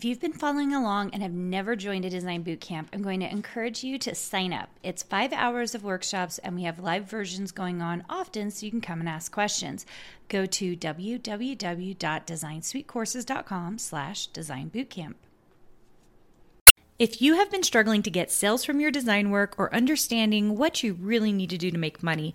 If you've been following along and have never joined a design boot camp, I'm going to encourage you to sign up. It's five hours of workshops, and we have live versions going on often so you can come and ask questions. Go to www.designsweetcourses.com slash design bootcamp. If you have been struggling to get sales from your design work or understanding what you really need to do to make money,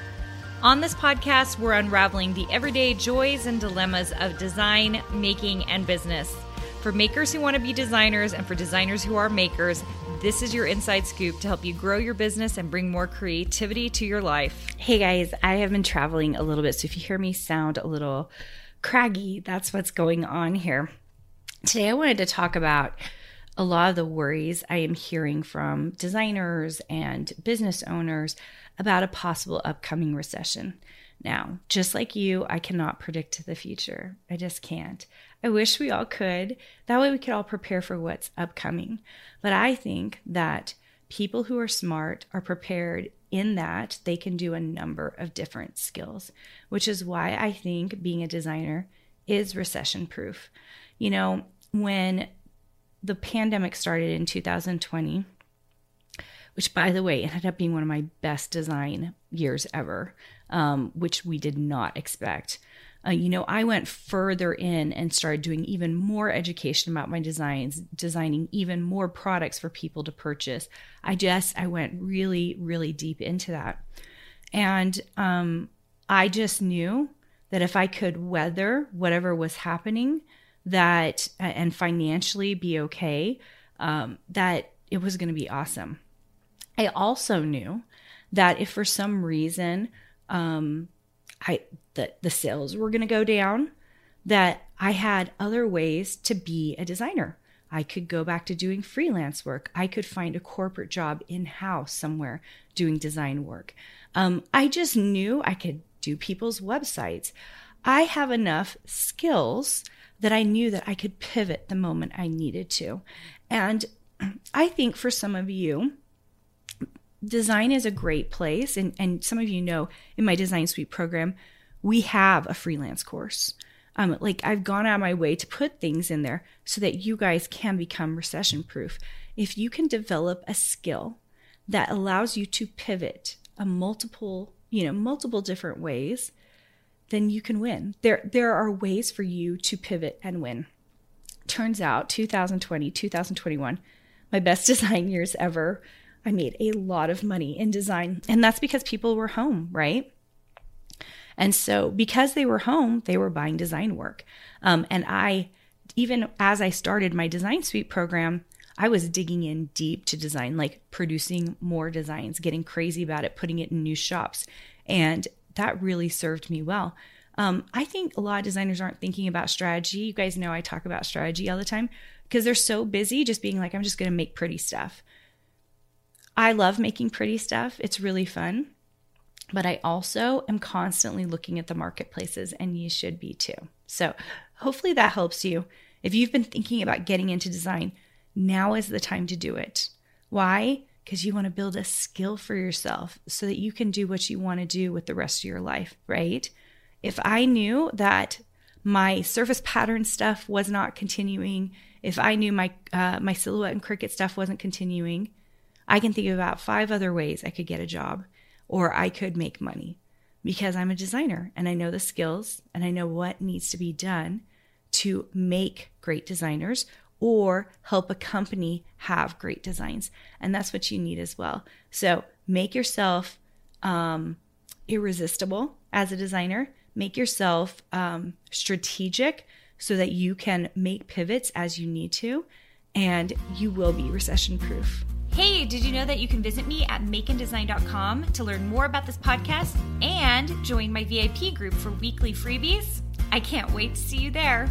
On this podcast, we're unraveling the everyday joys and dilemmas of design, making, and business. For makers who want to be designers and for designers who are makers, this is your inside scoop to help you grow your business and bring more creativity to your life. Hey guys, I have been traveling a little bit, so if you hear me sound a little craggy, that's what's going on here. Today, I wanted to talk about a lot of the worries I am hearing from designers and business owners about a possible upcoming recession. Now, just like you, I cannot predict the future. I just can't. I wish we all could. That way we could all prepare for what's upcoming. But I think that people who are smart are prepared in that they can do a number of different skills, which is why I think being a designer is recession proof. You know, when the pandemic started in 2020, which by the way ended up being one of my best design years ever, um, which we did not expect. Uh, you know, I went further in and started doing even more education about my designs, designing even more products for people to purchase. I just, I went really, really deep into that. And um, I just knew that if I could weather whatever was happening, that and financially be okay, um, that it was going to be awesome. I also knew that if for some reason um, I the, the sales were going to go down, that I had other ways to be a designer. I could go back to doing freelance work. I could find a corporate job in house somewhere doing design work. Um, I just knew I could do people's websites. I have enough skills that I knew that I could pivot the moment I needed to. And I think for some of you, design is a great place. And, and some of you know in my design suite program, we have a freelance course. Um, like I've gone out of my way to put things in there so that you guys can become recession proof. If you can develop a skill that allows you to pivot a multiple, you know, multiple different ways, then you can win. There there are ways for you to pivot and win. Turns out 2020, 2021, my best design years ever I made a lot of money in design. And that's because people were home, right? And so, because they were home, they were buying design work. Um, and I, even as I started my design suite program, I was digging in deep to design, like producing more designs, getting crazy about it, putting it in new shops. And that really served me well. Um, I think a lot of designers aren't thinking about strategy. You guys know I talk about strategy all the time because they're so busy just being like, I'm just going to make pretty stuff. I love making pretty stuff, it's really fun. But I also am constantly looking at the marketplaces, and you should be too. So, hopefully, that helps you. If you've been thinking about getting into design, now is the time to do it. Why? Because you want to build a skill for yourself so that you can do what you want to do with the rest of your life, right? If I knew that my surface pattern stuff was not continuing, if I knew my uh, my silhouette and Cricut stuff wasn't continuing, I can think of about five other ways I could get a job or I could make money because I'm a designer and I know the skills and I know what needs to be done to make great designers or help a company have great designs. And that's what you need as well. So make yourself um, irresistible as a designer, make yourself um, strategic so that you can make pivots as you need to, and you will be recession proof. Hey, did you know that you can visit me at makeanddesign.com to learn more about this podcast and join my VIP group for weekly freebies? I can't wait to see you there.